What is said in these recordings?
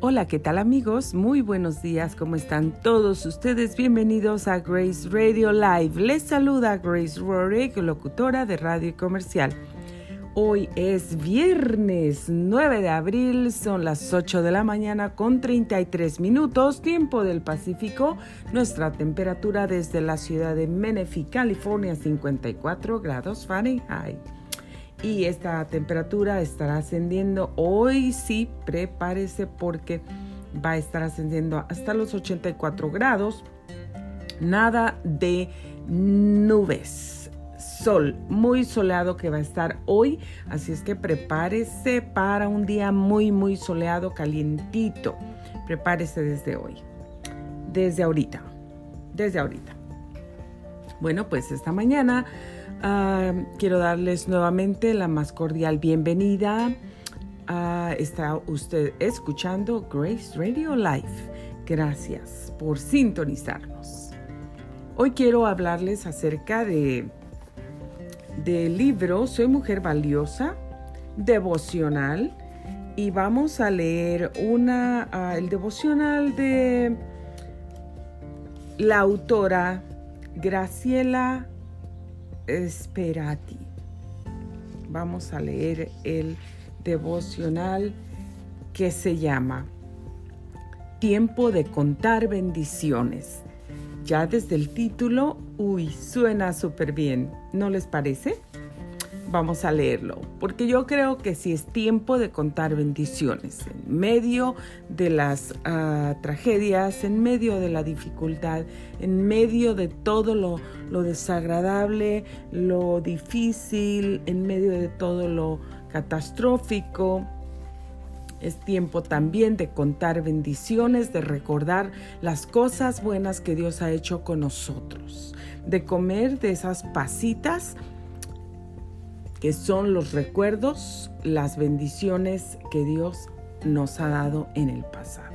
Hola, ¿qué tal amigos? Muy buenos días, ¿cómo están todos ustedes? Bienvenidos a Grace Radio Live. Les saluda Grace Rorick, locutora de radio y comercial. Hoy es viernes 9 de abril, son las 8 de la mañana con 33 minutos, tiempo del Pacífico. Nuestra temperatura desde la ciudad de Menifee, California, 54 grados Fahrenheit y esta temperatura estará ascendiendo. Hoy sí, prepárese porque va a estar ascendiendo hasta los 84 grados. Nada de nubes. Sol, muy soleado que va a estar hoy, así es que prepárese para un día muy, muy soleado, calientito. Prepárese desde hoy, desde ahorita, desde ahorita. Bueno, pues esta mañana Ah, quiero darles nuevamente la más cordial bienvenida. está usted escuchando Grace Radio Live. Gracias por sintonizarnos. Hoy quiero hablarles acerca de del libro Soy mujer valiosa, devocional y vamos a leer una ah, el devocional de la autora Graciela Esperati. Vamos a leer el devocional que se llama Tiempo de contar bendiciones. Ya desde el título, uy, suena súper bien, ¿no les parece? Vamos a leerlo, porque yo creo que si es tiempo de contar bendiciones, en medio de las ah, tragedias, en medio de la dificultad, en medio de todo lo, lo desagradable, lo difícil, en medio de todo lo catastrófico, es tiempo también de contar bendiciones, de recordar las cosas buenas que Dios ha hecho con nosotros, de comer de esas pasitas que son los recuerdos, las bendiciones que Dios nos ha dado en el pasado.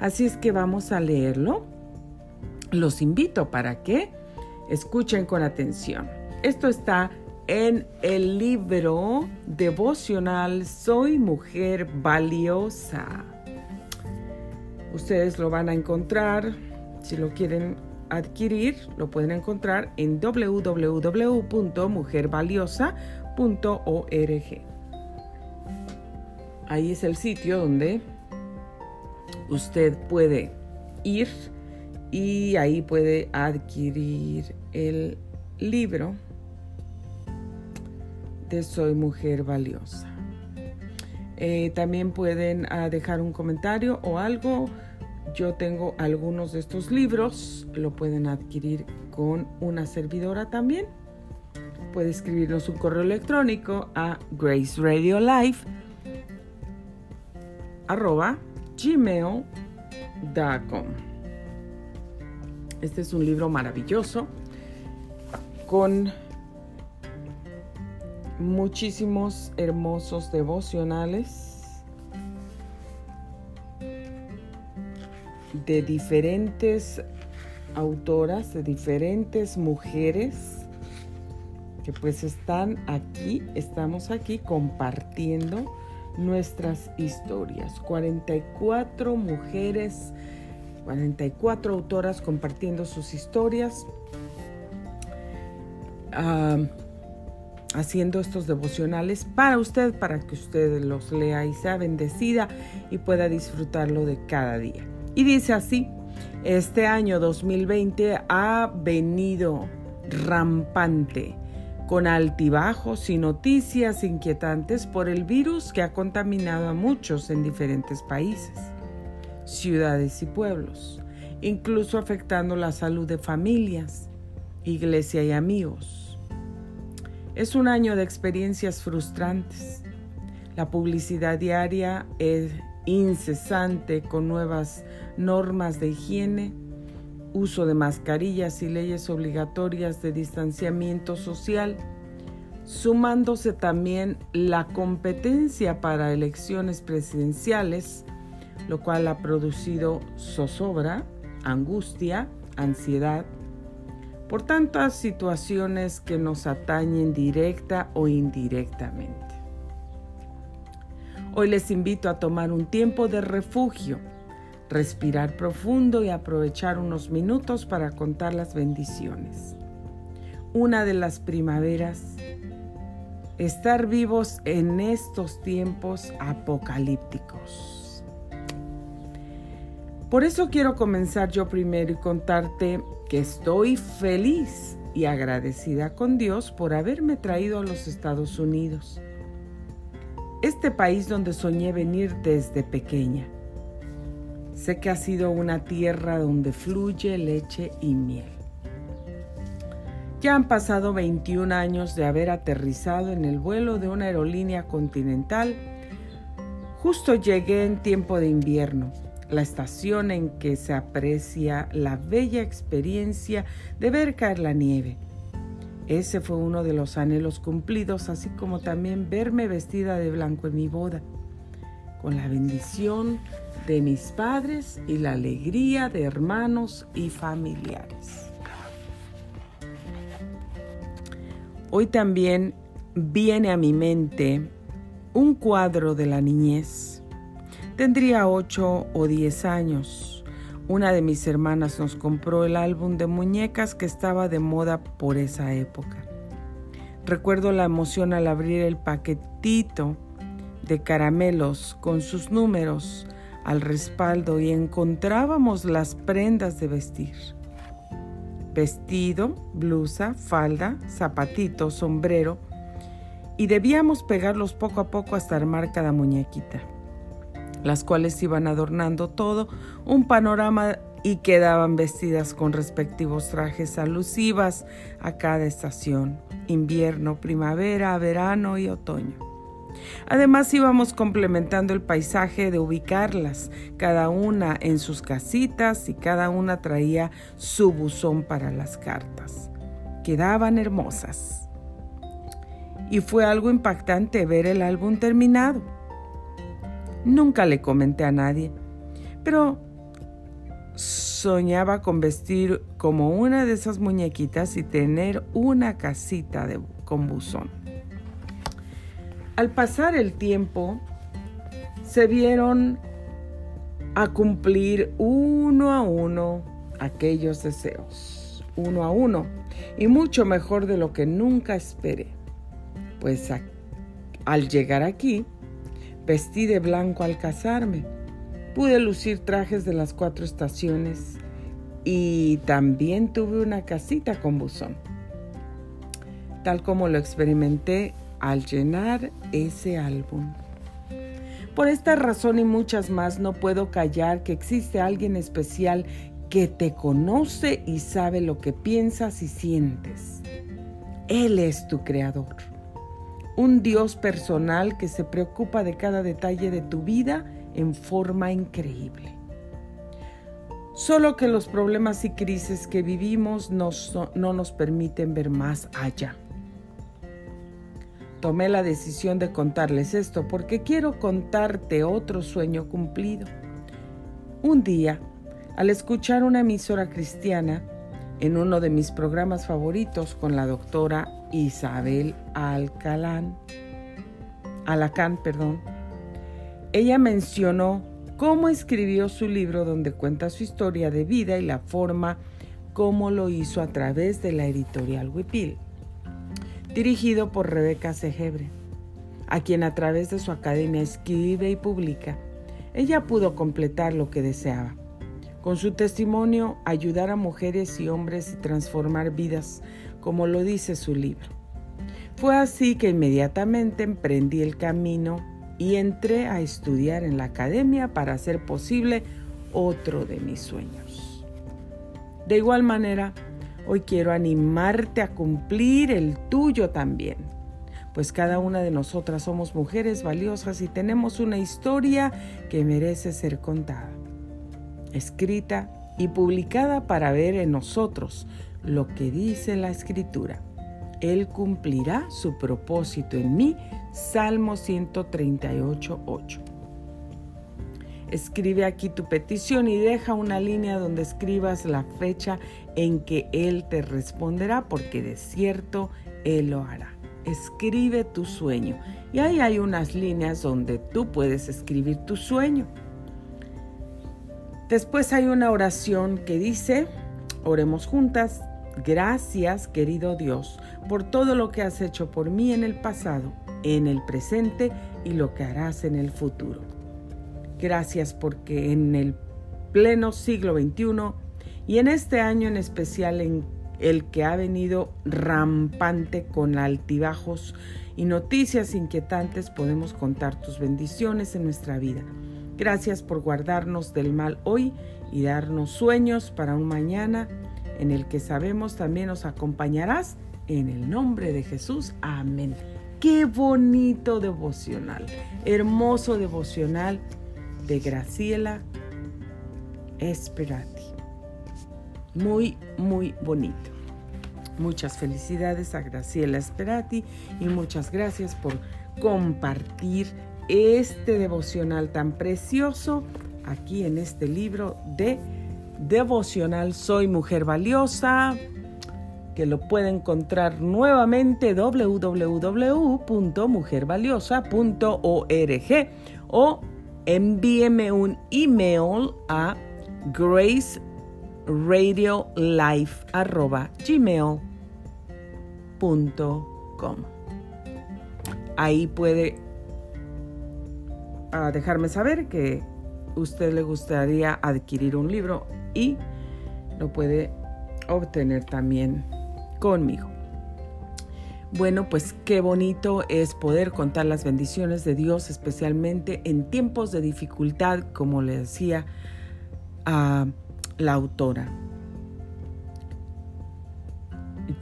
Así es que vamos a leerlo. Los invito para que escuchen con atención. Esto está en el libro devocional Soy mujer valiosa. Ustedes lo van a encontrar, si lo quieren adquirir, lo pueden encontrar en www.mujervaliosa.com .org. Ahí es el sitio donde usted puede ir y ahí puede adquirir el libro de Soy Mujer Valiosa. Eh, también pueden ah, dejar un comentario o algo. Yo tengo algunos de estos libros, lo pueden adquirir con una servidora también puede escribirnos un correo electrónico a graceradiolife arroba gmail.com. Este es un libro maravilloso con muchísimos hermosos devocionales de diferentes autoras, de diferentes mujeres que pues están aquí, estamos aquí compartiendo nuestras historias. 44 mujeres, 44 autoras compartiendo sus historias, haciendo estos devocionales para usted, para que usted los lea y sea bendecida y pueda disfrutarlo de cada día. Y dice así, este año 2020 ha venido rampante con altibajos y noticias inquietantes por el virus que ha contaminado a muchos en diferentes países, ciudades y pueblos, incluso afectando la salud de familias, iglesia y amigos. Es un año de experiencias frustrantes. La publicidad diaria es incesante con nuevas normas de higiene, uso de mascarillas y leyes obligatorias de distanciamiento social, sumándose también la competencia para elecciones presidenciales, lo cual ha producido zozobra, angustia, ansiedad, por tantas situaciones que nos atañen directa o indirectamente. Hoy les invito a tomar un tiempo de refugio, respirar profundo y aprovechar unos minutos para contar las bendiciones. Una de las primaveras, estar vivos en estos tiempos apocalípticos. Por eso quiero comenzar yo primero y contarte que estoy feliz y agradecida con Dios por haberme traído a los Estados Unidos este país donde soñé venir desde pequeña. Sé que ha sido una tierra donde fluye leche y miel. Ya han pasado 21 años de haber aterrizado en el vuelo de una aerolínea continental. Justo llegué en tiempo de invierno, la estación en que se aprecia la bella experiencia de ver caer la nieve ese fue uno de los anhelos cumplidos, así como también verme vestida de blanco en mi boda, con la bendición de mis padres y la alegría de hermanos y familiares. Hoy también viene a mi mente un cuadro de la niñez. Tendría ocho o diez años una de mis hermanas nos compró el álbum de muñecas que estaba de moda por esa época. Recuerdo la emoción al abrir el paquetito de caramelos con sus números al respaldo y encontrábamos las prendas de vestir. Vestido, blusa, falda, zapatito, sombrero y debíamos pegarlos poco a poco hasta armar cada muñequita las cuales iban adornando todo un panorama y quedaban vestidas con respectivos trajes alusivas a cada estación, invierno, primavera, verano y otoño. Además íbamos complementando el paisaje de ubicarlas, cada una en sus casitas y cada una traía su buzón para las cartas. Quedaban hermosas. Y fue algo impactante ver el álbum terminado Nunca le comenté a nadie, pero soñaba con vestir como una de esas muñequitas y tener una casita de, con buzón. Al pasar el tiempo, se vieron a cumplir uno a uno aquellos deseos, uno a uno, y mucho mejor de lo que nunca esperé. Pues al llegar aquí, Vestí de blanco al casarme. Pude lucir trajes de las cuatro estaciones y también tuve una casita con buzón, tal como lo experimenté al llenar ese álbum. Por esta razón y muchas más no puedo callar que existe alguien especial que te conoce y sabe lo que piensas y sientes. Él es tu creador un Dios personal que se preocupa de cada detalle de tu vida en forma increíble. Solo que los problemas y crisis que vivimos no nos permiten ver más allá. Tomé la decisión de contarles esto porque quiero contarte otro sueño cumplido. Un día, al escuchar una emisora cristiana, en uno de mis programas favoritos con la doctora Isabel Alcalán, Alacán, perdón. Ella mencionó cómo escribió su libro donde cuenta su historia de vida y la forma como lo hizo a través de la editorial Wipil, dirigido por Rebeca Segebre, a quien a través de su academia escribe y publica. Ella pudo completar lo que deseaba con su testimonio, ayudar a mujeres y hombres y transformar vidas, como lo dice su libro. Fue así que inmediatamente emprendí el camino y entré a estudiar en la academia para hacer posible otro de mis sueños. De igual manera, hoy quiero animarte a cumplir el tuyo también, pues cada una de nosotras somos mujeres valiosas y tenemos una historia que merece ser contada escrita y publicada para ver en nosotros lo que dice la escritura. Él cumplirá su propósito en mí. Salmo 138, 8. Escribe aquí tu petición y deja una línea donde escribas la fecha en que Él te responderá, porque de cierto Él lo hará. escribe tu sueño. Y ahí hay unas líneas donde tú puedes escribir tu sueño. Después hay una oración que dice, oremos juntas, gracias querido Dios por todo lo que has hecho por mí en el pasado, en el presente y lo que harás en el futuro. Gracias porque en el pleno siglo XXI y en este año en especial en el que ha venido rampante con altibajos y noticias inquietantes, podemos contar tus bendiciones en nuestra vida. Gracias por guardarnos del mal hoy y darnos sueños para un mañana en el que sabemos también nos acompañarás. En el nombre de Jesús. Amén. Qué bonito devocional. Hermoso devocional de Graciela Esperati. Muy, muy bonito. Muchas felicidades a Graciela Esperati y muchas gracias por compartir este devocional tan precioso aquí en este libro de devocional Soy Mujer Valiosa, que lo puede encontrar nuevamente www.mujervaliosa.org o envíeme un email a graceradiolife.gmail.com Ahí puede ah, dejarme saber que usted le gustaría adquirir un libro y lo puede obtener también conmigo. Bueno, pues qué bonito es poder contar las bendiciones de Dios, especialmente en tiempos de dificultad, como le decía a la autora.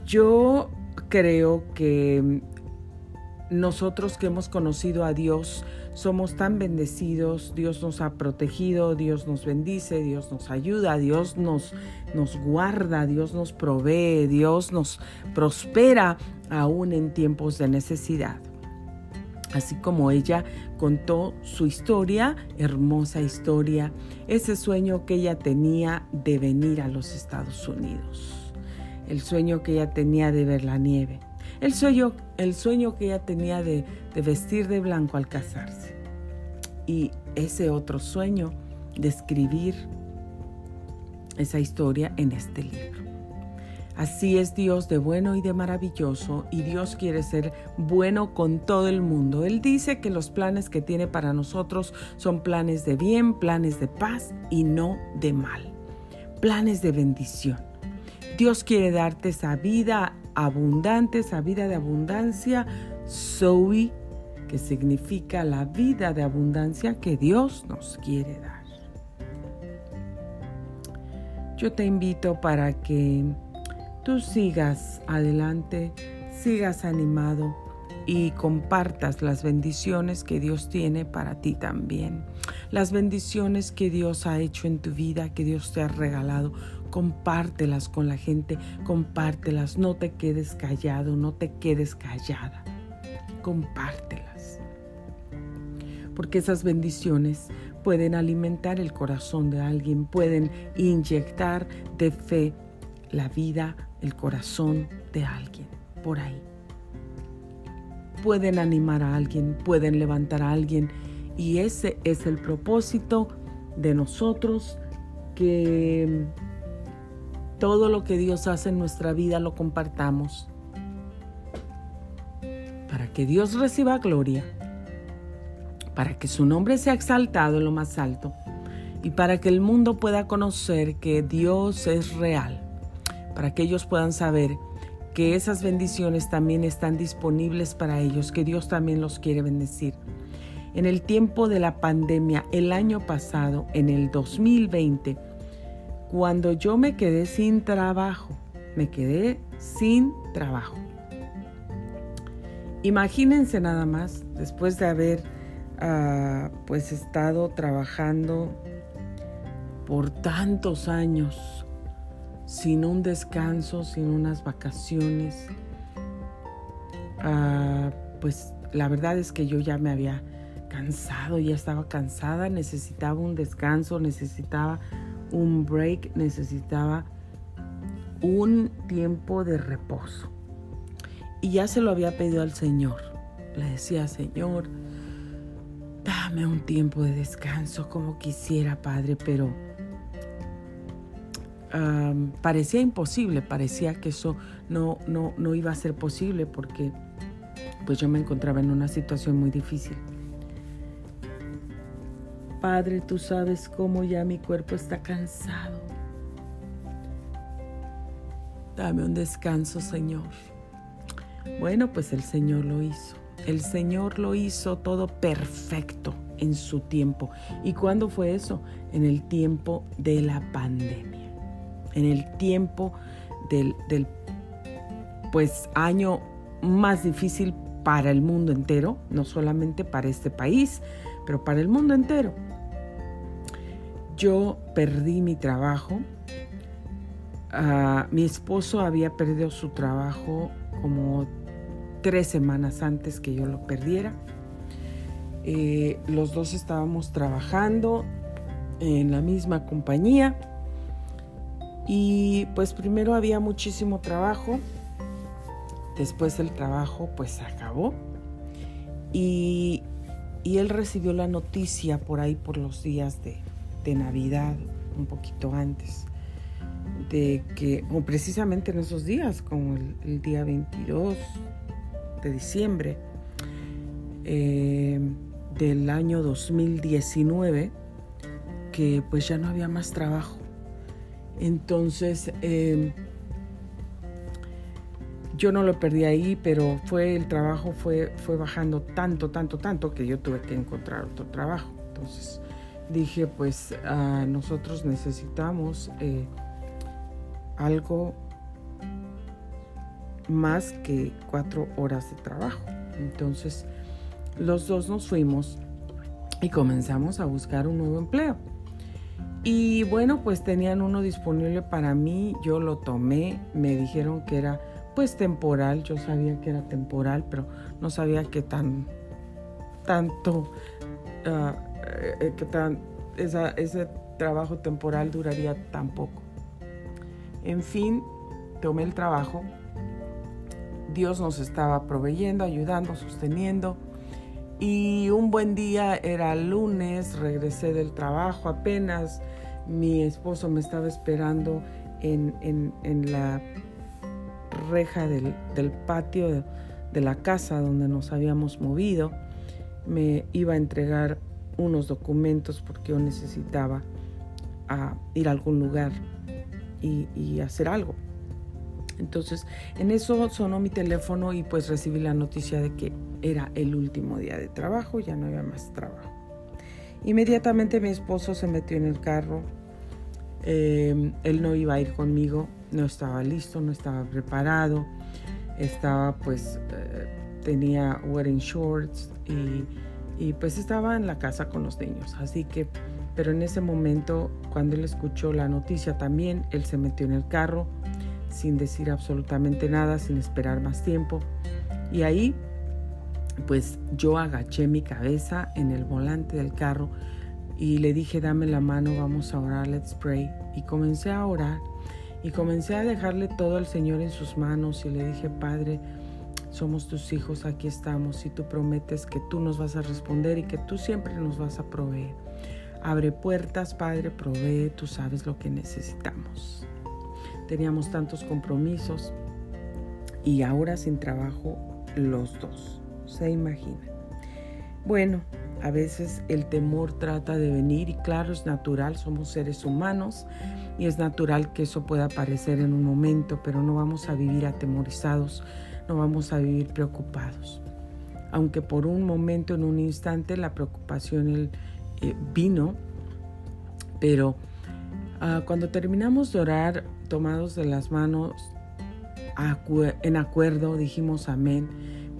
Yo creo que nosotros que hemos conocido a Dios, somos tan bendecidos, Dios nos ha protegido, Dios nos bendice, Dios nos ayuda, Dios nos, nos guarda, Dios nos provee, Dios nos prospera aún en tiempos de necesidad. Así como ella contó su historia, hermosa historia, ese sueño que ella tenía de venir a los Estados Unidos, el sueño que ella tenía de ver la nieve, el sueño, el sueño que ella tenía de, de vestir de blanco al casarse. Y ese otro sueño de escribir esa historia en este libro. Así es Dios de bueno y de maravilloso y Dios quiere ser bueno con todo el mundo. Él dice que los planes que tiene para nosotros son planes de bien, planes de paz y no de mal. Planes de bendición. Dios quiere darte esa vida abundante, esa vida de abundancia, Zoe, que significa la vida de abundancia que Dios nos quiere dar. Yo te invito para que tú sigas adelante, sigas animado y compartas las bendiciones que Dios tiene para ti también. Las bendiciones que Dios ha hecho en tu vida, que Dios te ha regalado compártelas con la gente, compártelas, no te quedes callado, no te quedes callada, compártelas. Porque esas bendiciones pueden alimentar el corazón de alguien, pueden inyectar de fe la vida, el corazón de alguien, por ahí. Pueden animar a alguien, pueden levantar a alguien y ese es el propósito de nosotros que todo lo que Dios hace en nuestra vida lo compartamos para que Dios reciba gloria, para que su nombre sea exaltado en lo más alto y para que el mundo pueda conocer que Dios es real, para que ellos puedan saber que esas bendiciones también están disponibles para ellos, que Dios también los quiere bendecir. En el tiempo de la pandemia, el año pasado, en el 2020, cuando yo me quedé sin trabajo, me quedé sin trabajo. Imagínense nada más, después de haber ah, pues estado trabajando por tantos años, sin un descanso, sin unas vacaciones, ah, pues la verdad es que yo ya me había cansado, ya estaba cansada, necesitaba un descanso, necesitaba un break, necesitaba un tiempo de reposo. y ya se lo había pedido al Señor. Le decía, Señor, dame un tiempo de descanso como quisiera, Padre, pero parecía imposible, parecía que eso no, no, no iba a ser posible porque pues yo me encontraba en una situación muy difícil. Padre, tú sabes cómo ya mi cuerpo está cansado. Dame un descanso, Señor. Bueno, pues el Señor lo hizo. El Señor lo hizo todo perfecto en su tiempo. ¿Y cuándo fue eso? En el tiempo de la pandemia. En el tiempo del, del pues año más difícil para el mundo entero, no solamente para este país, pero para el mundo entero. Yo perdí mi trabajo. Ah, mi esposo había perdido su trabajo como tres semanas antes que yo lo perdiera. Eh, los dos estábamos trabajando en la misma compañía y pues primero había muchísimo trabajo, después el trabajo pues acabó y, y él recibió la noticia por ahí por los días de, de Navidad, un poquito antes, de que, o precisamente en esos días, como el, día 22 de diciembre eh, del año 2019, que pues ya no había más trabajo. Entonces, em, yo no lo perdí ahí, pero fue el trabajo fue, fue bajando tanto, tanto, tanto que yo tuve que encontrar otro trabajo. Entonces, dije, pues nosotros necesitamos eh, algo más que cuatro horas de trabajo. Entonces los dos nos fuimos y comenzamos a buscar un nuevo empleo. Y bueno, pues tenían uno disponible para mí, yo lo tomé, me dijeron que era pues temporal, yo sabía que era temporal, pero no sabía qué tan tanto ah, eh, que tan, ese trabajo temporal duraría tan poco. En fin, tomé el trabajo. Dios nos estaba proveyendo, ayudando, sosteniendo. Y un buen día era lunes, regresé del trabajo apenas. Mi esposo me estaba esperando en, la reja del, del patio de la casa donde nos habíamos movido. Me iba a entregar unos documentos porque yo necesitaba ah, ir a algún lugar y, hacer algo. Entonces, en eso sonó mi teléfono y pues recibí la noticia de que era el último día de trabajo, ya no había más trabajo. Inmediatamente mi esposo se metió en el carro, em, él no iba a ir conmigo, no estaba listo, no estaba preparado, estaba pues, eh, tenía wearing shorts y y pues estaba en la casa con los niños. Así que, pero en ese momento, cuando él escuchó la noticia también, él se metió en el carro sin decir absolutamente nada, sin esperar más tiempo. Y ahí, pues yo agaché mi cabeza en el volante del carro y le dije, dame la mano, vamos a orar, let's pray. Y comencé a orar y comencé a dejarle todo al Señor en sus manos y le dije, Padre, somos tus hijos, aquí estamos y tú prometes que tú nos vas a responder y que tú siempre nos vas a proveer. Abre puertas, Padre, provee, tú sabes lo que necesitamos. Teníamos tantos compromisos y ahora sin trabajo los dos. Se imagina. Bueno, a veces el temor trata de venir y claro, es natural, somos seres humanos y es natural que eso pueda aparecer en un momento, pero no vamos a vivir atemorizados no vamos a vivir preocupados. Aunque por un momento, en un instante, la preocupación eh, vino, pero ah, cuando terminamos de orar, tomados de las manos, en acuerdo, dijimos amén.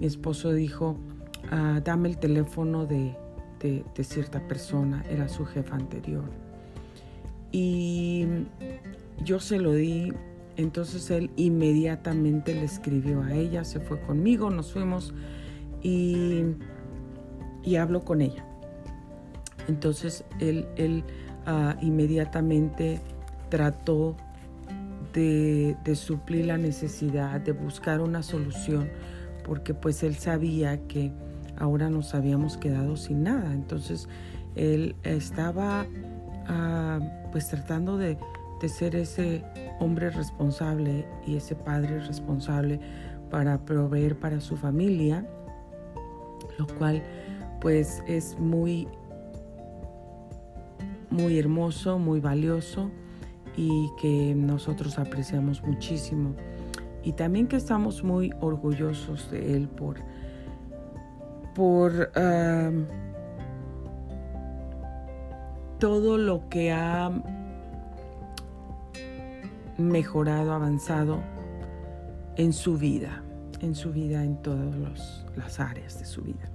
Mi esposo dijo, ah, dame el teléfono de, de cierta persona, era su jefa anterior. Y yo se lo di entonces él inmediatamente le escribió a ella, se fue conmigo, nos fuimos y, y habló con ella. Entonces él, él ah, inmediatamente trató de, de, suplir la necesidad, de buscar una solución porque pues él sabía que ahora nos habíamos quedado sin nada. Entonces él estaba ah, pues tratando de, de ser ese hombre responsable y ese padre responsable para proveer para su familia, lo cual pues es muy muy hermoso, muy valioso y que nosotros apreciamos muchísimo. Y también que estamos muy orgullosos de él por, por todo lo que ha mejorado, avanzado en su vida, en su vida, en todas las áreas de su vida.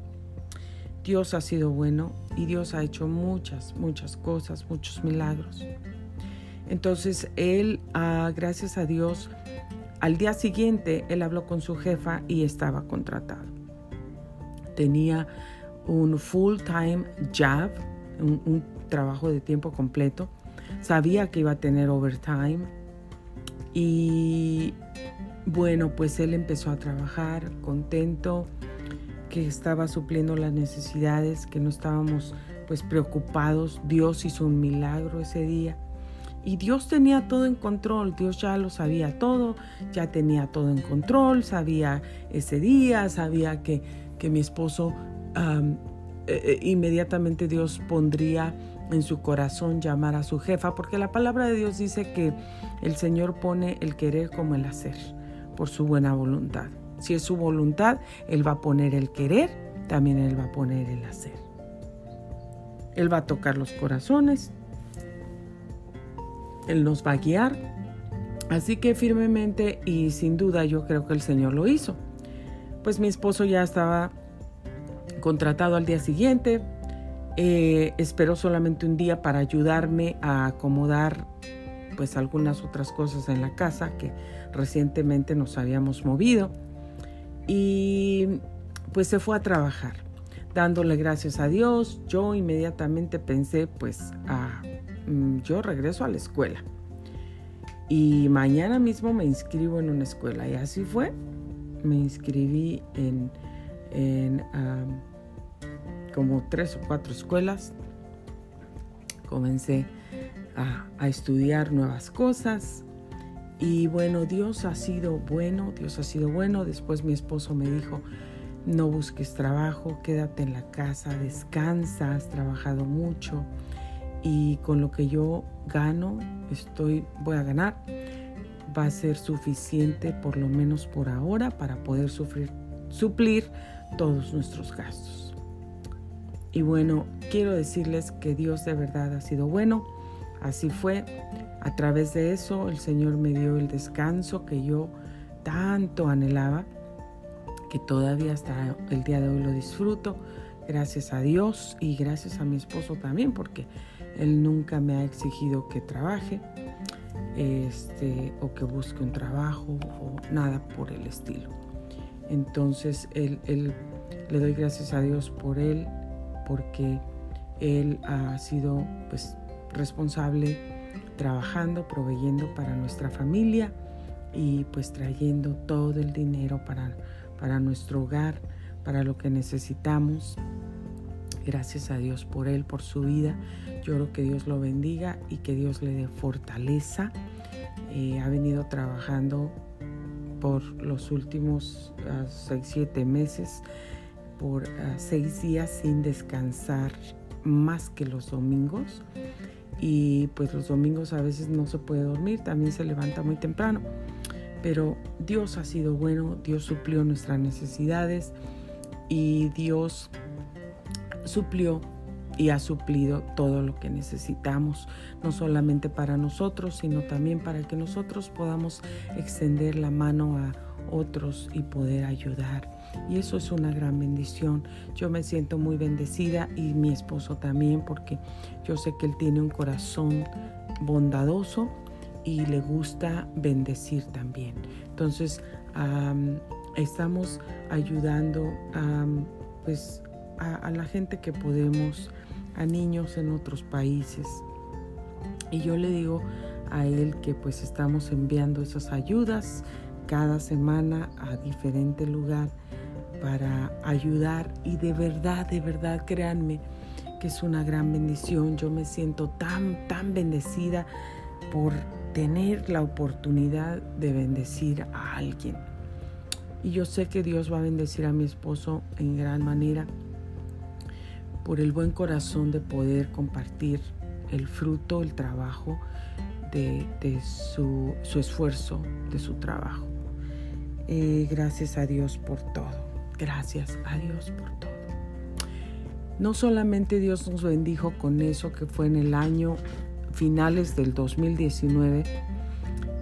Dios ha sido bueno y Dios ha hecho muchas, muchas cosas, muchos milagros. Entonces él, ah, gracias a Dios, al día siguiente él habló con su jefa y estaba contratado. Tenía un full-time job, un trabajo de tiempo completo. Sabía que iba a tener overtime y bueno, pues él empezó a trabajar contento que estaba supliendo las necesidades, que no estábamos pues preocupados. Dios hizo un milagro ese día. Y Dios tenía todo en control, Dios ya lo sabía todo, ya tenía todo en control, sabía ese día, sabía que, que mi esposo eh, eh, inmediatamente Dios pondría en su corazón llamar a su jefa, porque la palabra de Dios dice que el Señor pone el querer como el hacer, por su buena voluntad. Si es su voluntad, Él va a poner el querer, también Él va a poner el hacer. Él va a tocar los corazones, Él nos va a guiar. Así que firmemente y sin duda yo creo que el Señor lo hizo. Pues mi esposo ya estaba contratado al día siguiente. Eh, esperó solamente un día para ayudarme a acomodar pues algunas otras cosas en la casa que recientemente nos habíamos movido y pues se fue a trabajar. Dándole gracias a Dios, yo inmediatamente pensé, pues, mm, yo regreso a la escuela. Y mañana mismo me inscribo en una escuela. Y así fue. Me inscribí en, como tres o cuatro escuelas. Comencé a, estudiar nuevas cosas y bueno, Dios ha sido bueno, Dios ha sido bueno. Después mi esposo me dijo, no busques trabajo, quédate en la casa, descansa, has trabajado mucho y con lo que yo gano, estoy, voy a ganar, va a ser suficiente por lo menos por ahora para poder suplir todos nuestros gastos. Y bueno, quiero decirles que Dios de verdad ha sido bueno, así fue. A través de eso el Señor me dio el descanso que yo tanto anhelaba, que todavía hasta el día de hoy lo disfruto, gracias a Dios y gracias a mi esposo también, porque él nunca me ha exigido que trabaje este, o que busque un trabajo o nada por el estilo. Entonces él, él, le doy gracias a Dios por él, porque él ha sido pues responsable trabajando, proveyendo para nuestra familia y pues trayendo todo el dinero para, para nuestro hogar, para lo que necesitamos. Gracias a Dios por él, por su vida. Yo oro que Dios lo bendiga y que Dios le dé fortaleza. Eh, ha venido trabajando por los últimos 6, uh, 7 meses, por uh, seis días sin descansar más que los domingos y pues los domingos a veces no se puede dormir, también se levanta muy temprano. Pero Dios ha sido bueno, Dios suplió nuestras necesidades y Dios suplió y ha suplido todo lo que necesitamos, no solamente para nosotros, sino también para que nosotros podamos extender la mano a otros y poder ayudar. Y eso es una gran bendición. Yo me siento muy bendecida y mi esposo también porque yo sé que él tiene un corazón bondadoso y le gusta bendecir también. Entonces, estamos ayudando pues, a, a la gente que podemos, a niños en otros países. Y yo le digo a él que pues estamos enviando esas ayudas cada semana a diferente lugar para ayudar y de verdad, de verdad, créanme que es una gran bendición. Yo me siento tan, tan bendecida por tener la oportunidad de bendecir a alguien. Y yo sé que Dios va a bendecir a mi esposo en gran manera por el buen corazón de poder compartir el fruto, el trabajo de, su, esfuerzo, de su trabajo. Eh, gracias a Dios por todo. Gracias a Dios por todo. No solamente Dios nos bendijo con eso que fue en el año finales del 2019,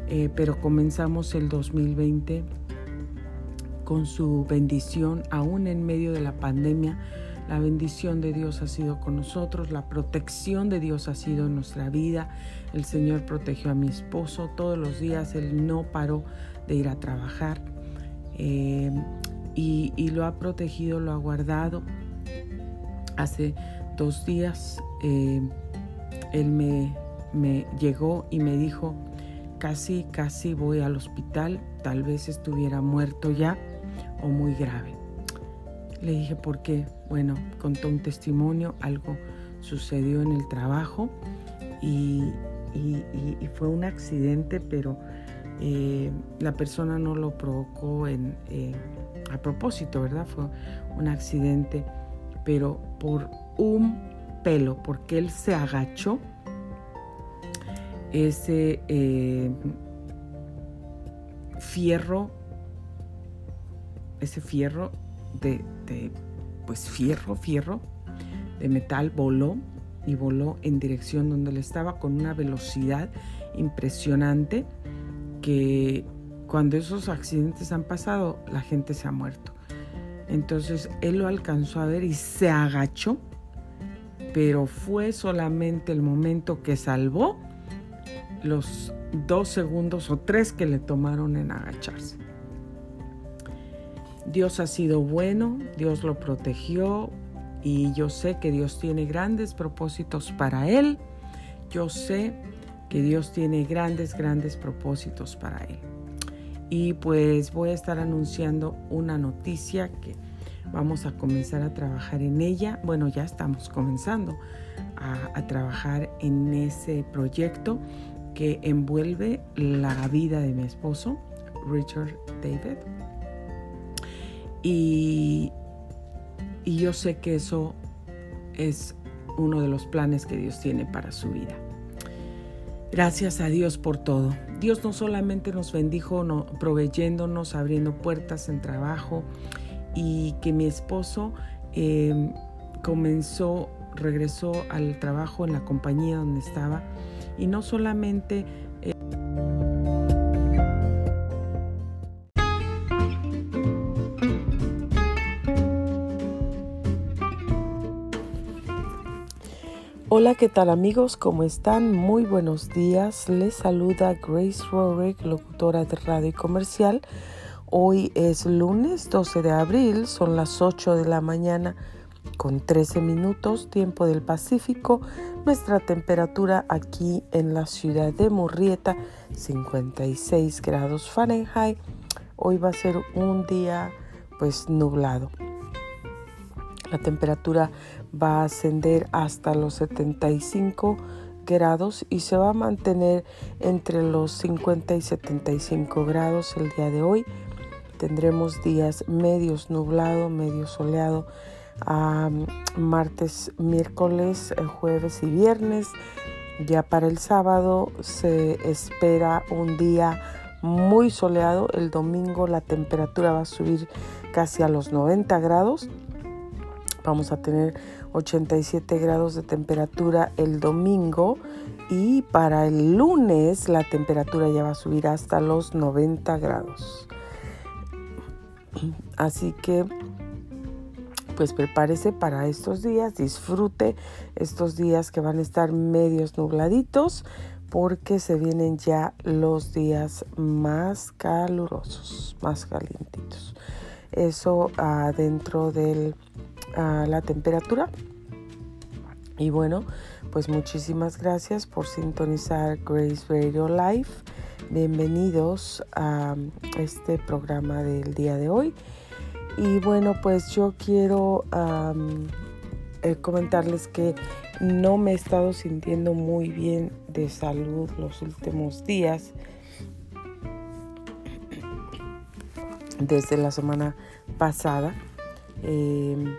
eh, pero comenzamos el 2020 con su bendición, aún en medio de la pandemia. La bendición de Dios ha sido con nosotros, la protección de Dios ha sido en nuestra vida. El Señor protegió a mi esposo todos los días, Él no paró de ir a trabajar eh, y, lo ha protegido, lo ha guardado. Hace dos días eh, Él me, me llegó y me dijo, casi, casi voy al hospital, tal vez estuviera muerto ya o muy grave. Le dije, ¿por qué? Bueno, contó un testimonio, algo sucedió en el trabajo y, fue un accidente, pero eh, la persona no lo provocó en, eh, a propósito, ¿verdad? Fue un accidente, pero por un pelo, porque él se agachó, ese eh, fierro ese fierro de, pues fierro, fierro de metal voló y voló en dirección donde él estaba con una velocidad impresionante que cuando esos accidentes han pasado la gente se ha muerto. Entonces él lo alcanzó a ver y se agachó, pero fue solamente el momento que salvó los dos segundos o tres que le tomaron en agacharse. Dios ha sido bueno, Dios lo protegió y yo sé que Dios tiene grandes propósitos para él. Yo sé que Dios tiene grandes, grandes propósitos para él. Y pues voy a estar anunciando una noticia que vamos a comenzar a trabajar en ella. Bueno, ya estamos comenzando a, trabajar en ese proyecto que envuelve la vida de mi esposo, Richard David. Y, yo sé que eso es uno de los planes que Dios tiene para su vida. Gracias a Dios por todo. Dios no solamente nos bendijo no, proveyéndonos, abriendo puertas en trabajo y que mi esposo eh, comenzó, regresó al trabajo en la compañía donde estaba y no solamente ¿qué tal amigos? ¿Cómo están? Muy buenos días. Les saluda Grace Rorick, locutora de radio y comercial. Hoy es lunes 12 de abril, son las 8 de la mañana con 13 minutos, tiempo del Pacífico. Nuestra temperatura aquí en la ciudad de Murrieta, 56 grados Fahrenheit. Hoy va a ser un día pues nublado. La temperatura va a ascender hasta los 75 grados y se va a mantener entre los 50 y 75 grados el día de hoy. Tendremos días medios nublado, medio soleado, martes, miércoles, eh, jueves y viernes. Ya para el sábado se espera un día muy soleado. El domingo la temperatura va a subir casi a los 90 grados Vamos a tener 87 grados de temperatura el domingo y para el lunes la temperatura ya va a subir hasta los 90 grados. Así que pues prepárese para estos días, disfrute estos días que van a estar medios nubladitos porque se vienen ya los días más calurosos, más calientitos. Eso adentro del la temperatura. Y bueno, pues muchísimas gracias por sintonizar Grace Radio Live. Bienvenidos a este programa del día de hoy. Y bueno, pues yo quiero eh, comentarles que no me he estado sintiendo muy bien de salud los últimos días. Desde la semana pasada. Em,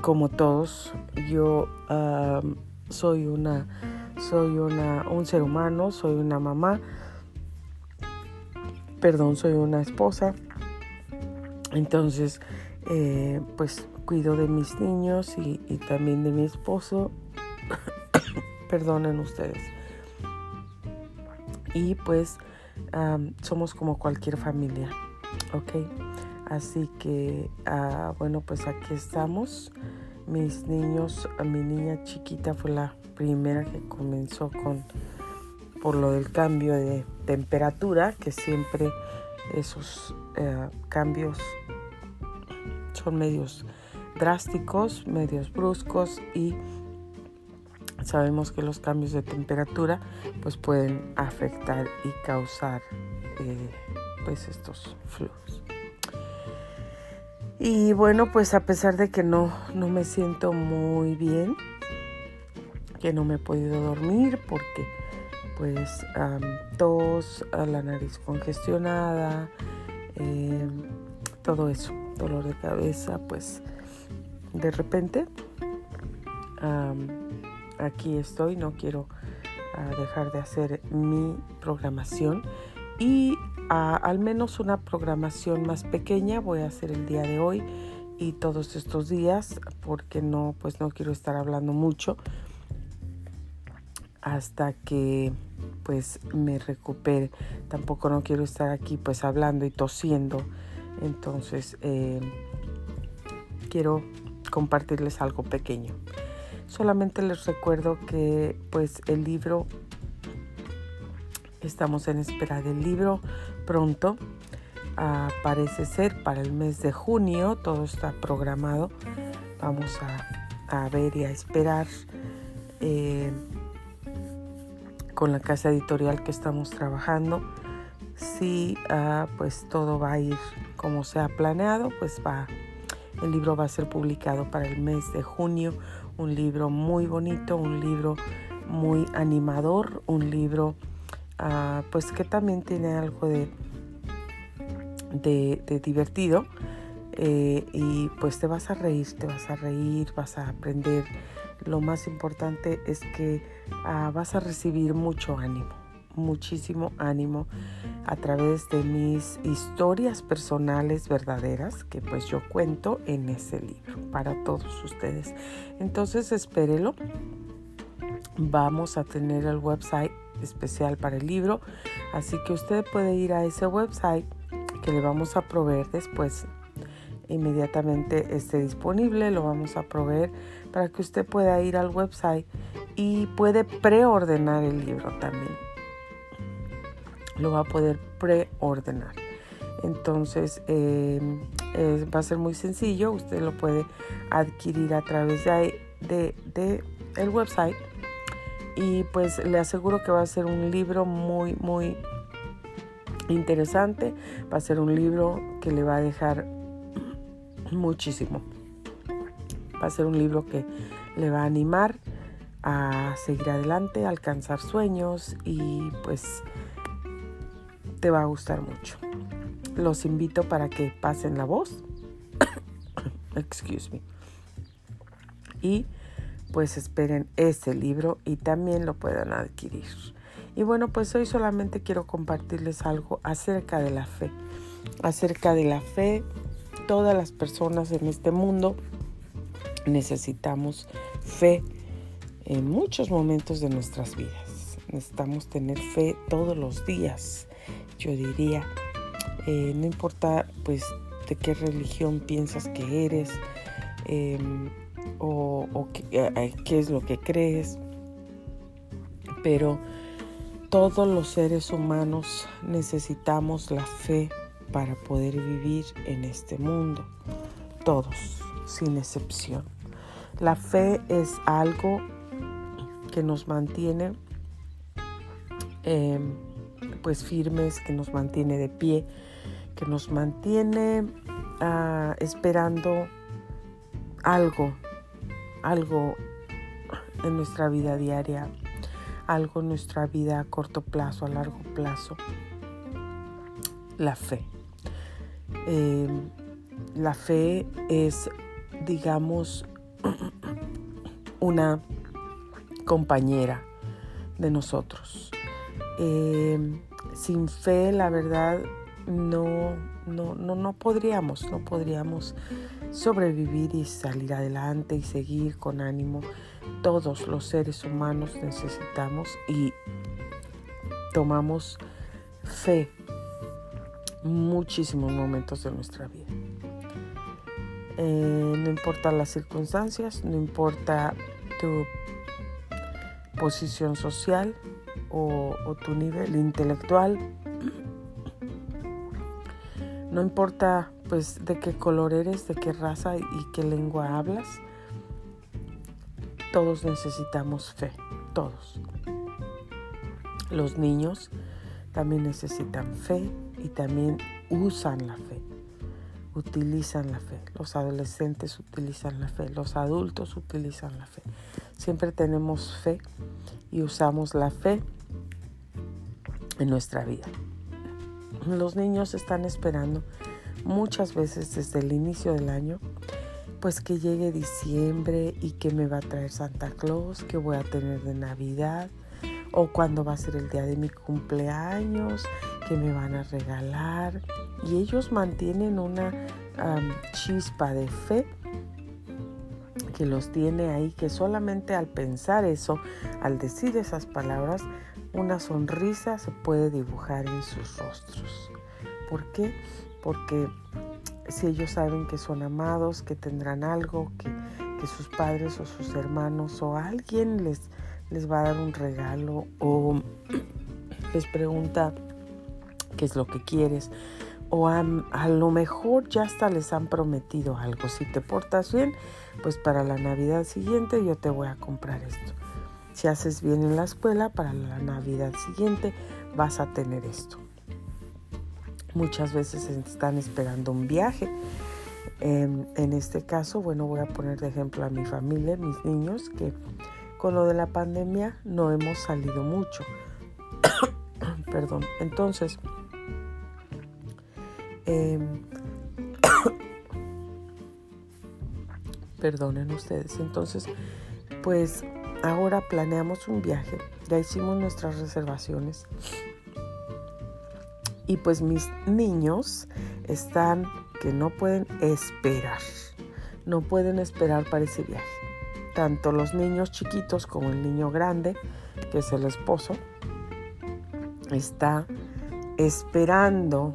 como todos, yo soy una soy una, un ser humano, soy una mamá, perdón, soy una esposa. Entonces, eh, pues cuido de mis niños y, también de mi esposo. Perdonen ustedes. Y pues somos como cualquier familia, ¿ok? Así que, ah, bueno, pues aquí estamos. Mis niños, mi niña chiquita fue la primera que comenzó con por lo del cambio de temperatura, que siempre esos eh, cambios son medios drásticos, medios bruscos y sabemos que los cambios de temperatura pues pueden afectar y causar eh, pues estos flujos. Y bueno, pues a pesar de que no, no me siento muy bien, que no me he podido dormir porque pues tos, la nariz congestionada, em, todo eso, dolor de cabeza, pues de repente aquí estoy, no quiero ah, dejar de hacer mi programación y al menos una programación más pequeña voy a hacer el día de hoy y todos estos días porque no pues no quiero estar hablando mucho hasta que pues me recupere. Tampoco no quiero estar aquí pues hablando y tosiendo. Entonces eh, quiero compartirles algo pequeño. Solamente les recuerdo que pues el libro, estamos en espera del libro pronto. Parece ser para el mes de junio, todo está programado. Vamos a, ver y a esperar. Eh, con la casa editorial que estamos trabajando. Si ah, pues todo va a ir como se ha planeado, pues va, el libro va a ser publicado para el mes de junio. Un libro muy bonito, un libro muy animador, un libro ah, pues que también tiene algo de, de, divertido. Eh, y pues te vas a reír, te vas a reír, vas a aprender lo más importante es que ah, vas a recibir mucho ánimo, muchísimo ánimo a través de mis historias personales verdaderas que pues yo cuento en ese libro para todos ustedes. Entonces espérelo. Vamos a tener el website especial para el libro, así que usted puede ir a ese website que le vamos a proveer después inmediatamente esté disponible, lo vamos a proveer para que usted pueda ir al website y puede preordenar el libro también. Lo va a poder preordenar. Entonces eh, va a ser muy sencillo, usted lo puede adquirir a través de, de, de el website y pues le aseguro que va a ser un libro muy muy interesante, va a ser un libro que le va a dejar muchísimo. Va a ser un libro que le va a animar a seguir adelante, a alcanzar sueños y pues te va a gustar mucho. Los invito para que pasen la voz. Excuse me. Y pues esperen ese libro y también lo puedan adquirir. Y bueno, pues hoy solamente quiero compartirles algo acerca de la fe. Acerca de la fe todas las personas en este mundo necesitamos fe en muchos momentos de nuestras vidas. Necesitamos tener fe todos los días, yo diría. Eh, no importa pues de qué religión piensas que eres em, o, qué, es lo que crees, pero todos los seres humanos necesitamos la fe para poder vivir en este mundo. Todos, sin excepción. La fe es algo que nos mantiene em, pues firmes, que nos mantiene de pie, que nos mantiene ah, esperando algo, algo en nuestra vida diaria, algo en nuestra vida a corto plazo, a largo plazo. La fe. Eh, la fe es, digamos, una compañera de nosotros. Eh, sin fe, la verdad, no, no, no, no podríamos, no podríamos sobrevivir y salir adelante y seguir con ánimo. Todos los seres humanos necesitamos y tomamos fe muchísimos momentos de nuestra vida. Eh, no importa las circunstancias, no importa tu posición social o, tu nivel intelectual, no importa pues de qué color eres, de qué raza y qué lengua hablas, todos necesitamos fe, todos. Los niños también necesitan fe y también usan la fe utilizan la fe, los adolescentes utilizan la fe, los adultos utilizan la fe. Siempre tenemos fe y usamos la fe en nuestra vida. Los niños están esperando muchas veces desde el inicio del año, pues que llegue diciembre y que me va a traer Santa Claus, que voy a tener de Navidad, o cuando va a ser el día de mi cumpleaños, que me van a regalar. Y ellos mantienen una chispa de fe que los tiene ahí, que solamente al pensar eso, al decir esas palabras, una sonrisa se puede dibujar en sus rostros. ¿Por qué? Porque si ellos saben que son amados, que tendrán algo, que, que sus padres o sus hermanos o alguien les, les va a dar un regalo o les pregunta qué es lo que quieres o a, lo mejor ya hasta les han prometido algo. Si te portas bien, pues para la Navidad siguiente yo te voy a comprar esto. Si haces bien en la escuela, para la Navidad siguiente vas a tener esto. Muchas veces están esperando un viaje. En, en este caso, bueno, voy a poner de ejemplo a mi familia, mis niños, que con lo de la pandemia no hemos salido mucho. Perdón. Entonces, em, perdonen ustedes. Entonces, pues ahora planeamos un viaje. Ya hicimos nuestras reservaciones. Y pues mis niños están que no pueden esperar. No pueden esperar para ese viaje tanto los niños chiquitos como el niño grande, que es el esposo, está esperando,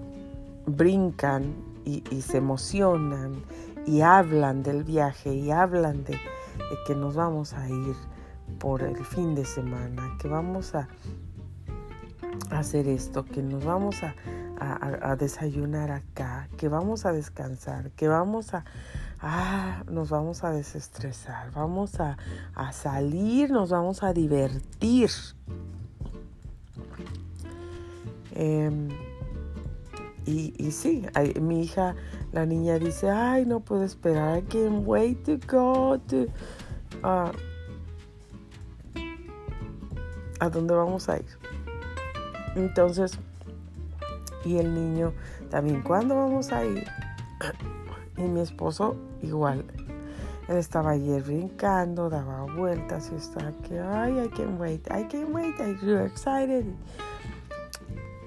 brincan y, se emocionan y hablan del viaje y hablan de, que nos vamos a ir por el fin de semana, que vamos a hacer esto, que nos vamos a desayunar acá, que vamos a descansar, que vamos a, ah, nos vamos a desestresar, vamos a, salir, nos vamos a divertir. Em, y, y, sí, mi hija, la niña dice, ay, no puedo esperar, I can't wait to go to... Uh, ¿A dónde vamos a ir? Entonces, y el niño también, ¿cuándo vamos a ir? Y mi esposo igual. Él estaba ayer brincando, daba vueltas y estaba que, ay, I can't wait, I can't wait, I'm really excited.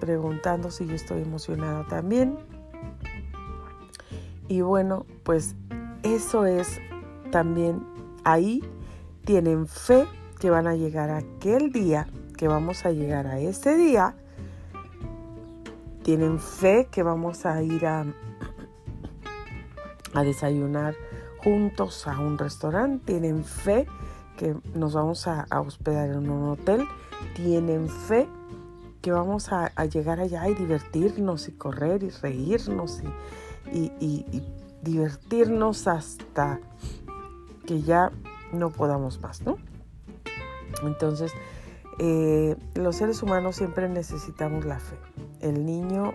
Preguntando si yo estoy emocionada también. Y bueno, pues eso es también ahí tienen fe que van a llegar aquel día, que vamos a llegar a ese día. Tienen fe que vamos a ir a, a desayunar juntos a un restaurante, tienen fe que nos vamos a, hospedar en un hotel, tienen fe que vamos a, llegar allá y divertirnos y correr y reírnos y, divertirnos hasta que ya no podamos más, ¿no? Entonces, eh, los seres humanos siempre necesitamos la fe. El niño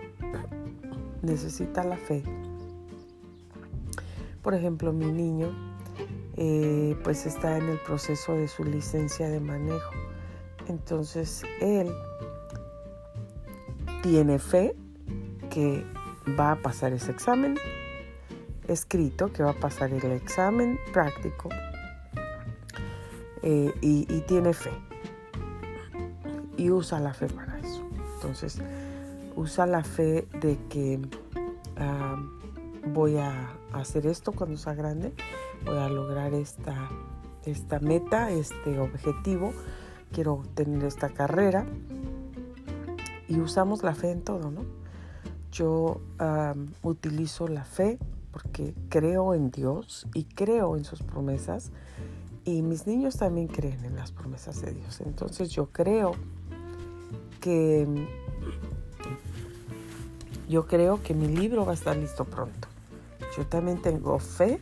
necesita la fe Por ejemplo, mi niño eh, pues está en el proceso de su licencia de manejo. Entonces él tiene fe que va a pasar ese examen escrito, que va a pasar el examen práctico eh, y, tiene fe. Y usa la fe para eso. Entonces, usa la fe de que ah, voy a hacer esto cuando sea grande, voy a lograr esta, esta meta, este objetivo, quiero tener esta carrera. Y usamos la fe en todo, ¿no? Yo utilizo la fe porque creo en Dios y creo en sus promesas y mis niños también creen en las promesas de Dios. Entonces yo creo que yo creo que mi libro va a estar listo pronto. Yo también tengo fe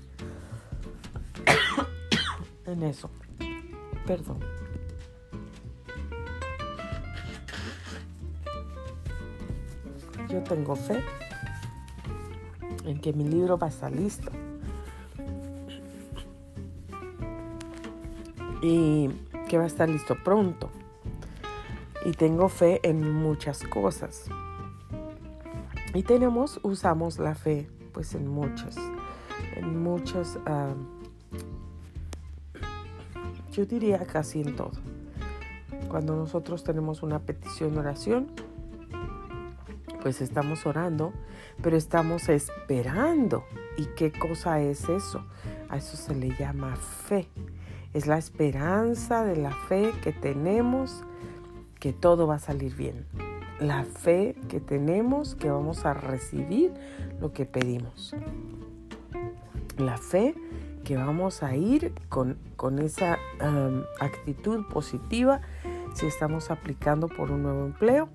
en eso. Perdón. Yo tengo fe en que mi libro va a estar listo. Y que va a estar listo pronto. Y tengo fe en muchas cosas. Y tenemos, usamos la fe pues en muchas, en muchas, ah, yo diría casi en todo. Cuando nosotros tenemos una petición de oración, pues estamos orando, pero estamos esperando. ¿Y qué cosa es eso? A eso se le llama fe. Es la esperanza de la fe que tenemos que todo va a salir bien. La fe que tenemos que vamos a recibir lo que pedimos. La fe que vamos a ir con, esa actitud positiva si estamos aplicando por un nuevo empleo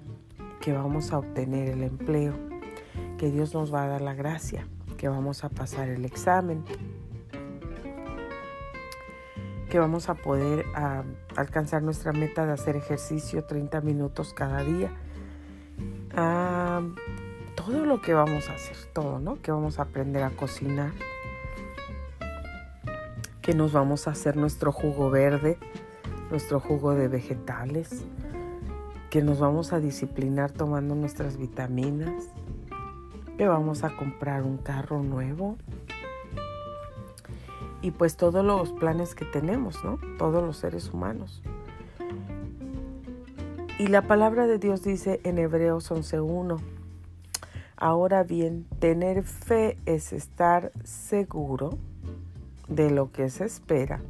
que vamos a obtener el empleo, que Dios nos va a dar la gracia, que vamos a pasar el examen, que vamos a poder alcanzar nuestra meta de hacer ejercicio 30 minutos cada día. todo lo que vamos a hacer, todo, ¿no? Que vamos a aprender a cocinar, que nos vamos a hacer nuestro jugo verde, nuestro jugo de vegetales, que nos vamos a disciplinar tomando nuestras vitaminas, que vamos a comprar un carro nuevo y pues todos los planes que tenemos, ¿no? Todos los seres humanos. Y la palabra de Dios dice en Hebreos 11.1, ahora bien, tener fe es estar seguro de lo que se espera,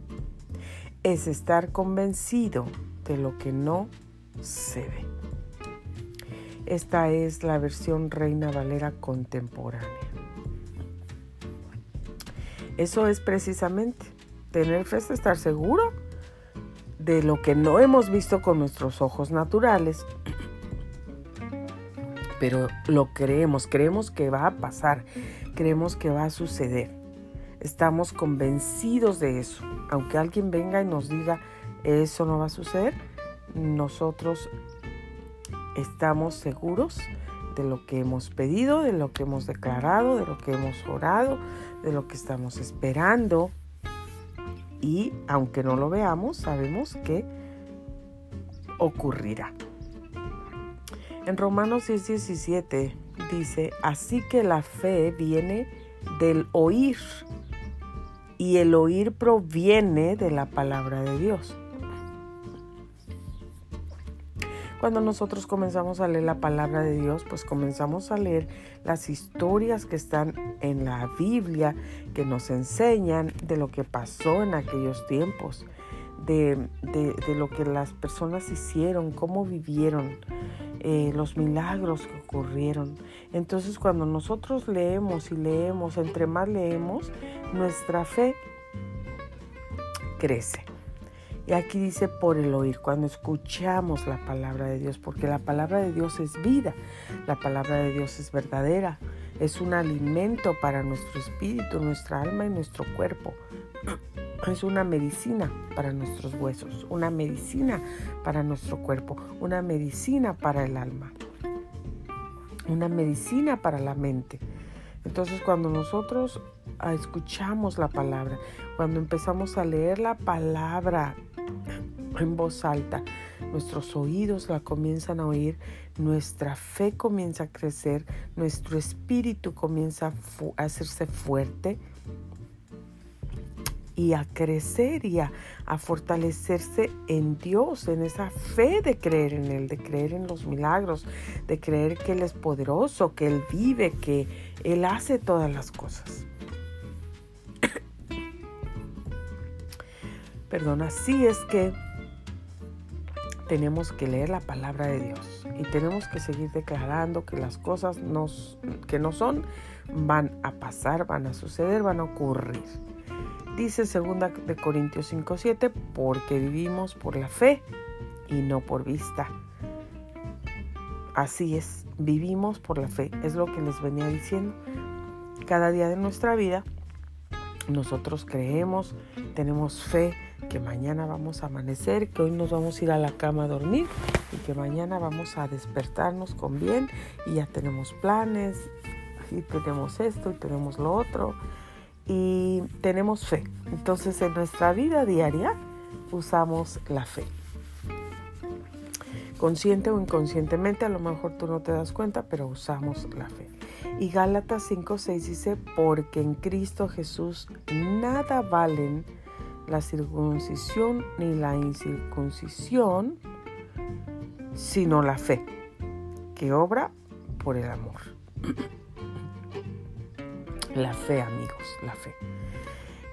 es estar convencido de lo que no se ve. Esta es la versión Reina Valera contemporánea. Eso es precisamente tener fe, estar seguro de lo que no hemos visto con nuestros ojos naturales, pero lo creemos, creemos que va a pasar, creemos que va a suceder. Estamos convencidos de eso. Aunque alguien venga y nos diga, eso no va a suceder, nosotros estamos seguros de lo que hemos pedido, de lo que hemos declarado, de lo que hemos orado, de lo que estamos esperando. Y aunque no lo veamos, sabemos que ocurrirá. En Romanos 6, 17 dice, así que la fe viene del oír y el oír proviene de la palabra de Dios. Cuando nosotros comenzamos a leer la palabra de Dios, pues comenzamos a leer las historias que están en la Biblia, que nos enseñan de lo que pasó en aquellos tiempos, de, lo que las personas hicieron, cómo vivieron, eh, los milagros que ocurrieron. Entonces cuando nosotros leemos y leemos, entre más leemos, nuestra fe crece. Y aquí dice por el oír, cuando escuchamos la palabra de Dios, porque la palabra de Dios es vida, la palabra de Dios es verdadera, es un alimento para nuestro espíritu, nuestra alma y nuestro cuerpo. Es una medicina para nuestros huesos, una medicina para nuestro cuerpo, una medicina para el alma, una medicina para la mente. Entonces cuando nosotros escuchamos la palabra, cuando empezamos a leer la palabra en voz alta, nuestros oídos la comienzan a oír, nuestra fe comienza a crecer, nuestro espíritu comienza a, hacerse fuerte y a crecer y a, fortalecerse en Dios, en esa fe de creer en Él, de creer en los milagros, de creer que Él es poderoso, que Él vive, que Él hace todas las cosas. Perdón, así es que tenemos que leer la palabra de Dios y tenemos que seguir declarando que las cosas que no son van a pasar, van a suceder, van a ocurrir. Dice 2 de Corintios 5:7, porque vivimos por la fe y no por vista. Así es, vivimos por la fe, es lo que les venía diciendo. Cada día de nuestra vida nosotros creemos, tenemos fe que mañana vamos a amanecer, que hoy nos vamos a ir a la cama a dormir y que mañana vamos a despertarnos con bien y ya tenemos planes y tenemos esto y tenemos lo otro y tenemos fe. Entonces en nuestra vida diaria usamos la fe. Consciente o inconscientemente, a lo mejor tú no te das cuenta, pero usamos la fe. Y Gálatas 5:6 dice, porque en Cristo Jesús nada valen la circuncisión ni la incircuncisión, sino la fe, que obra por el amor. La fe, amigos, la fe.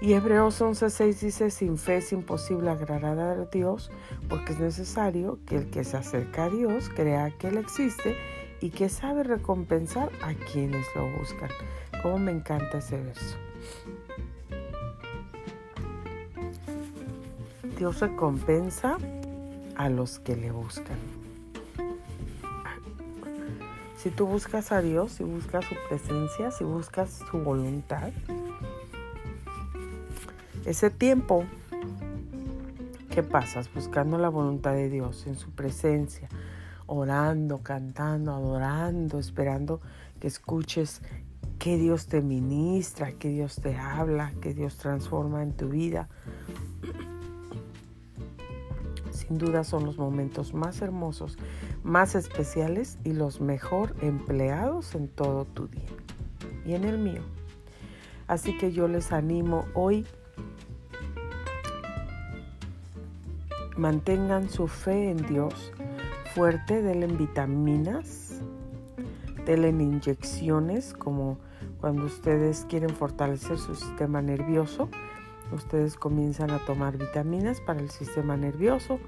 Y Hebreos 11:6 dice, sin fe es imposible agradar a Dios, porque es necesario que el que se acerca a Dios crea que Él existe y que sabe recompensar a quienes lo buscan. Como me encanta ese verso. Dios recompensa a los que le buscan. Si tú buscas a Dios, si buscas su presencia, si buscas su voluntad, ese tiempo que pasas buscando la voluntad de Dios en su presencia, orando, cantando, adorando, esperando que escuches que Dios te ministra, que Dios te habla, que Dios transforma en tu vida. Sin duda son los momentos más hermosos más especiales y los mejor empleados en todo tu día y en el mío. Así que yo les animo hoy, mantengan su fe en Dios fuerte, denle vitaminas, denle inyecciones como cuando ustedes quieren fortalecer su sistema nervioso, ustedes comienzan a tomar vitaminas para el sistema nervioso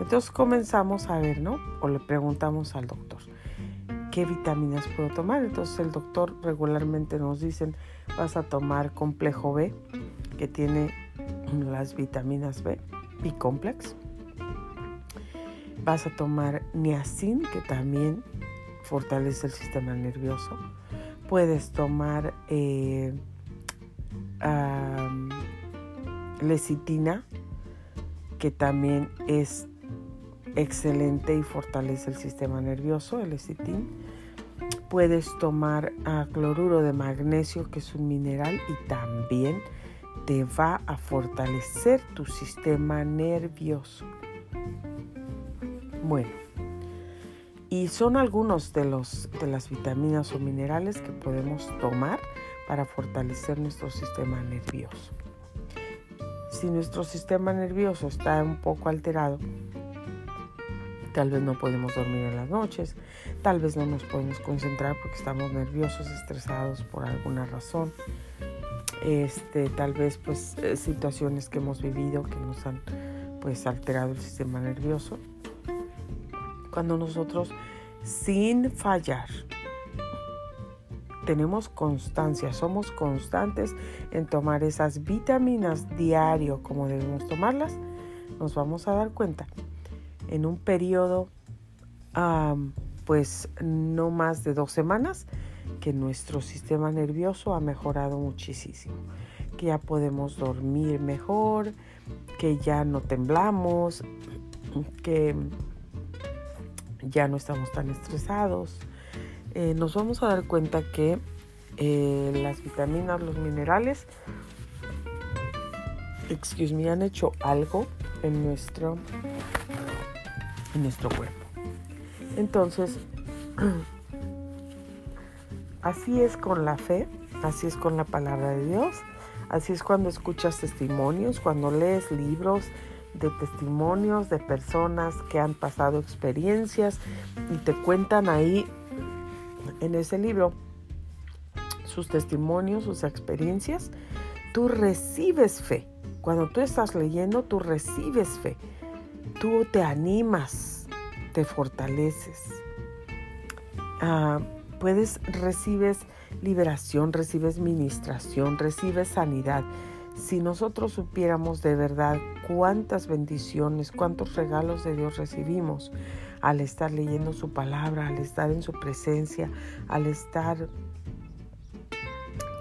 entonces comenzamos a ver, ¿no? O le preguntamos al doctor, ¿qué vitaminas puedo tomar? Entonces el doctor regularmente nos dicen, vas a tomar complejo B, que tiene las vitaminas B, y complex. Vas a tomar niacin, que también fortalece el sistema nervioso. Puedes tomar eh, lecitina, que también es excelente y fortalece el sistema nervioso, el lecitin. Puedes tomar ah, cloruro de magnesio, que es un mineral, y también te va a fortalecer tu sistema nervioso. Bueno, y son algunos de, los, de las vitaminas o minerales que podemos tomar para fortalecer nuestro sistema nervioso. Si nuestro sistema nervioso está un poco alterado, Tal vez no podemos dormir en las noches, tal vez no nos podemos concentrar porque estamos nerviosos, estresados por alguna razón. Este, tal vez pues eh, situaciones que hemos vivido que nos han pues alterado el sistema nervioso. Cuando nosotros sin fallar tenemos constancia, somos constantes en tomar esas vitaminas diario como debemos tomarlas, nos vamos a dar cuenta. En un periodo pues no más de dos semanas que nuestro sistema nervioso ha mejorado muchísimo, que ya podemos dormir mejor, que ya no temblamos, que ya no estamos tan estresados. Eh, nos vamos a dar cuenta que eh, las vitaminas, los minerales, excuse me, han hecho algo en nuestro, en nuestro cuerpo. Entonces, así es con la fe, así es con la palabra de Dios, así es cuando escuchas testimonios, cuando lees libros de testimonios de personas que han pasado experiencias y te cuentan ahí en ese libro sus testimonios, sus experiencias, tú recibes fe. Cuando tú estás leyendo, tú recibes fe. Tú te animas, te fortaleces. Ah, puedes, recibes liberación, recibes ministración, recibes sanidad. Si nosotros supiéramos de verdad cuántas bendiciones, cuántos regalos de Dios recibimos al estar leyendo su palabra, al estar en su presencia, al estar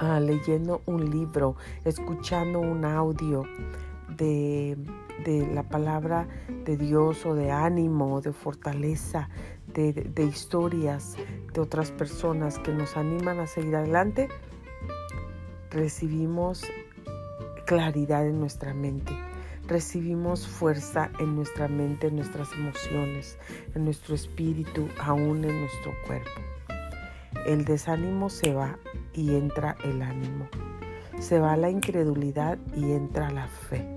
Ah, leyendo un libro, escuchando un audio de, la palabra de Dios o de ánimo, de fortaleza, de, de historias de otras personas que nos animan a seguir adelante, recibimos claridad en nuestra mente recibimos fuerza en nuestra mente, en nuestras emociones, en nuestro espíritu, aún en nuestro cuerpo. El desánimo se va y entra el ánimo. Se va la incredulidad y entra la fe.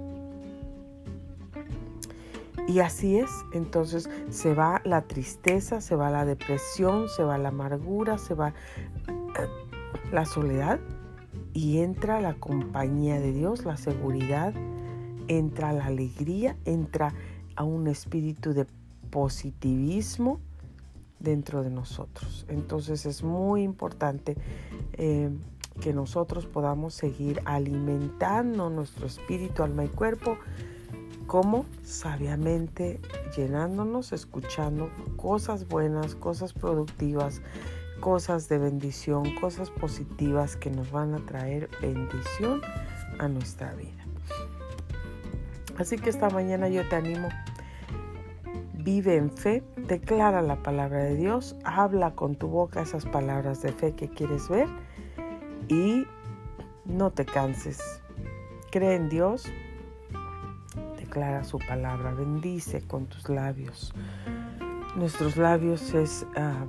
Y así es, entonces se va la tristeza, se va la depresión, se va la amargura, se va eh, la soledad y entra la compañía de Dios, la seguridad, entra la alegría, entra a un espíritu de positivismo dentro de nosotros. Entonces es muy importante eh, que nosotros podamos seguir alimentando nuestro espíritu, alma y cuerpo, como sabiamente llenándonos, escuchando cosas buenas, cosas productivas, cosas de bendición, cosas positivas que nos van a traer bendición a nuestra vida. Así que esta mañana yo te animo Vive en fe, declara la palabra de Dios, habla con tu boca esas palabras de fe que quieres ver y no te canses. Cree en Dios, declara su palabra, bendice con tus labios. Nuestros labios es uh,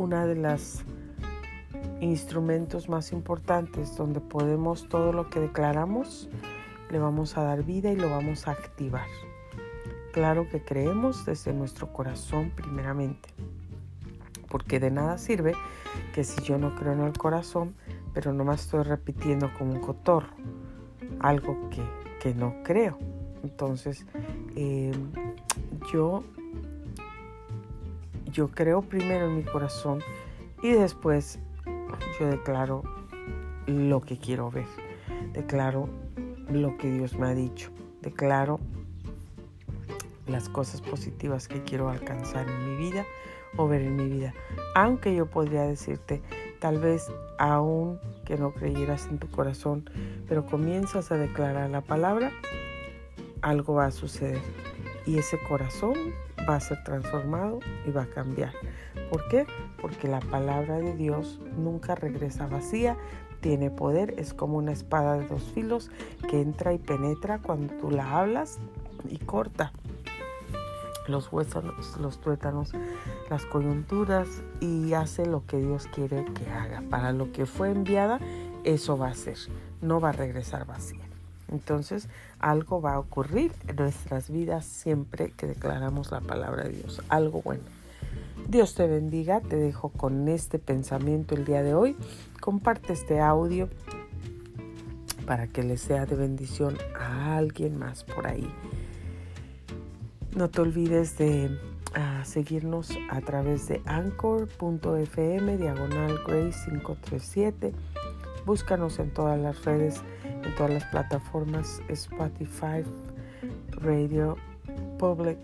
una de las instrumentos más importantes donde podemos todo lo que declaramos le vamos a dar vida y lo vamos a activar. Claro que creemos desde nuestro corazón primeramente, porque de nada sirve que si yo no creo en el corazón, pero no me estoy repitiendo como un cotorro, algo que, que no creo. Entonces, em, yo, yo creo primero en mi corazón y después yo declaro lo que quiero ver. Declaro lo que Dios me ha dicho. Declaro las cosas positivas que quiero alcanzar en mi vida o ver en mi vida. Aunque yo podría decirte, tal vez aún que no creyeras en tu corazón, pero comienzas a declarar la palabra, algo va a suceder. Y ese corazón va a ser transformado y va a cambiar. ¿Por qué? Porque la palabra de Dios nunca regresa vacía, tiene poder, es como una espada de dos filos que entra y penetra cuando tú la hablas y corta los huesos, los tuétanos, las coyunturas y hace lo que Dios quiere que haga. Para lo que fue enviada, eso va a ser, no va a regresar vacía. Entonces, algo va a ocurrir en nuestras vidas siempre que declaramos la palabra de Dios, algo bueno. Dios te bendiga, te dejo con este pensamiento el día de hoy. Comparte este audio para que le sea de bendición a alguien más por ahí. No te olvides de ah, seguirnos a través de anchor.fm diagonal grace 537. Búscanos en todas las redes, en todas las plataformas Spotify, Radio Public,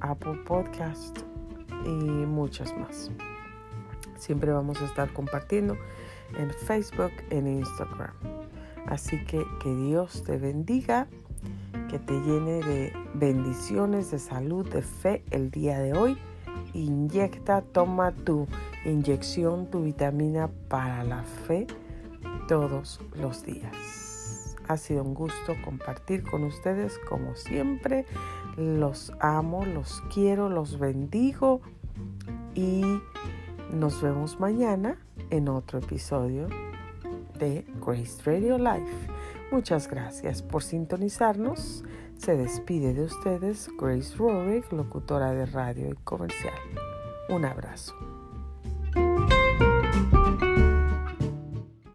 Apple Podcast y muchas más. Siempre vamos a estar compartiendo en Facebook, en Instagram. Así que que Dios te bendiga, que te llene de bendiciones, de salud, de fe el día de hoy inyecta, toma tu inyección, tu vitamina para la fe todos los días. Ha sido un gusto compartir con ustedes como siempre. Los amo, los quiero, los bendigo y nos vemos mañana en otro episodio de Grace Radio Life. Muchas gracias por sintonizarnos. Se despide de ustedes Grace Rorick, locutora de radio y comercial. Un abrazo.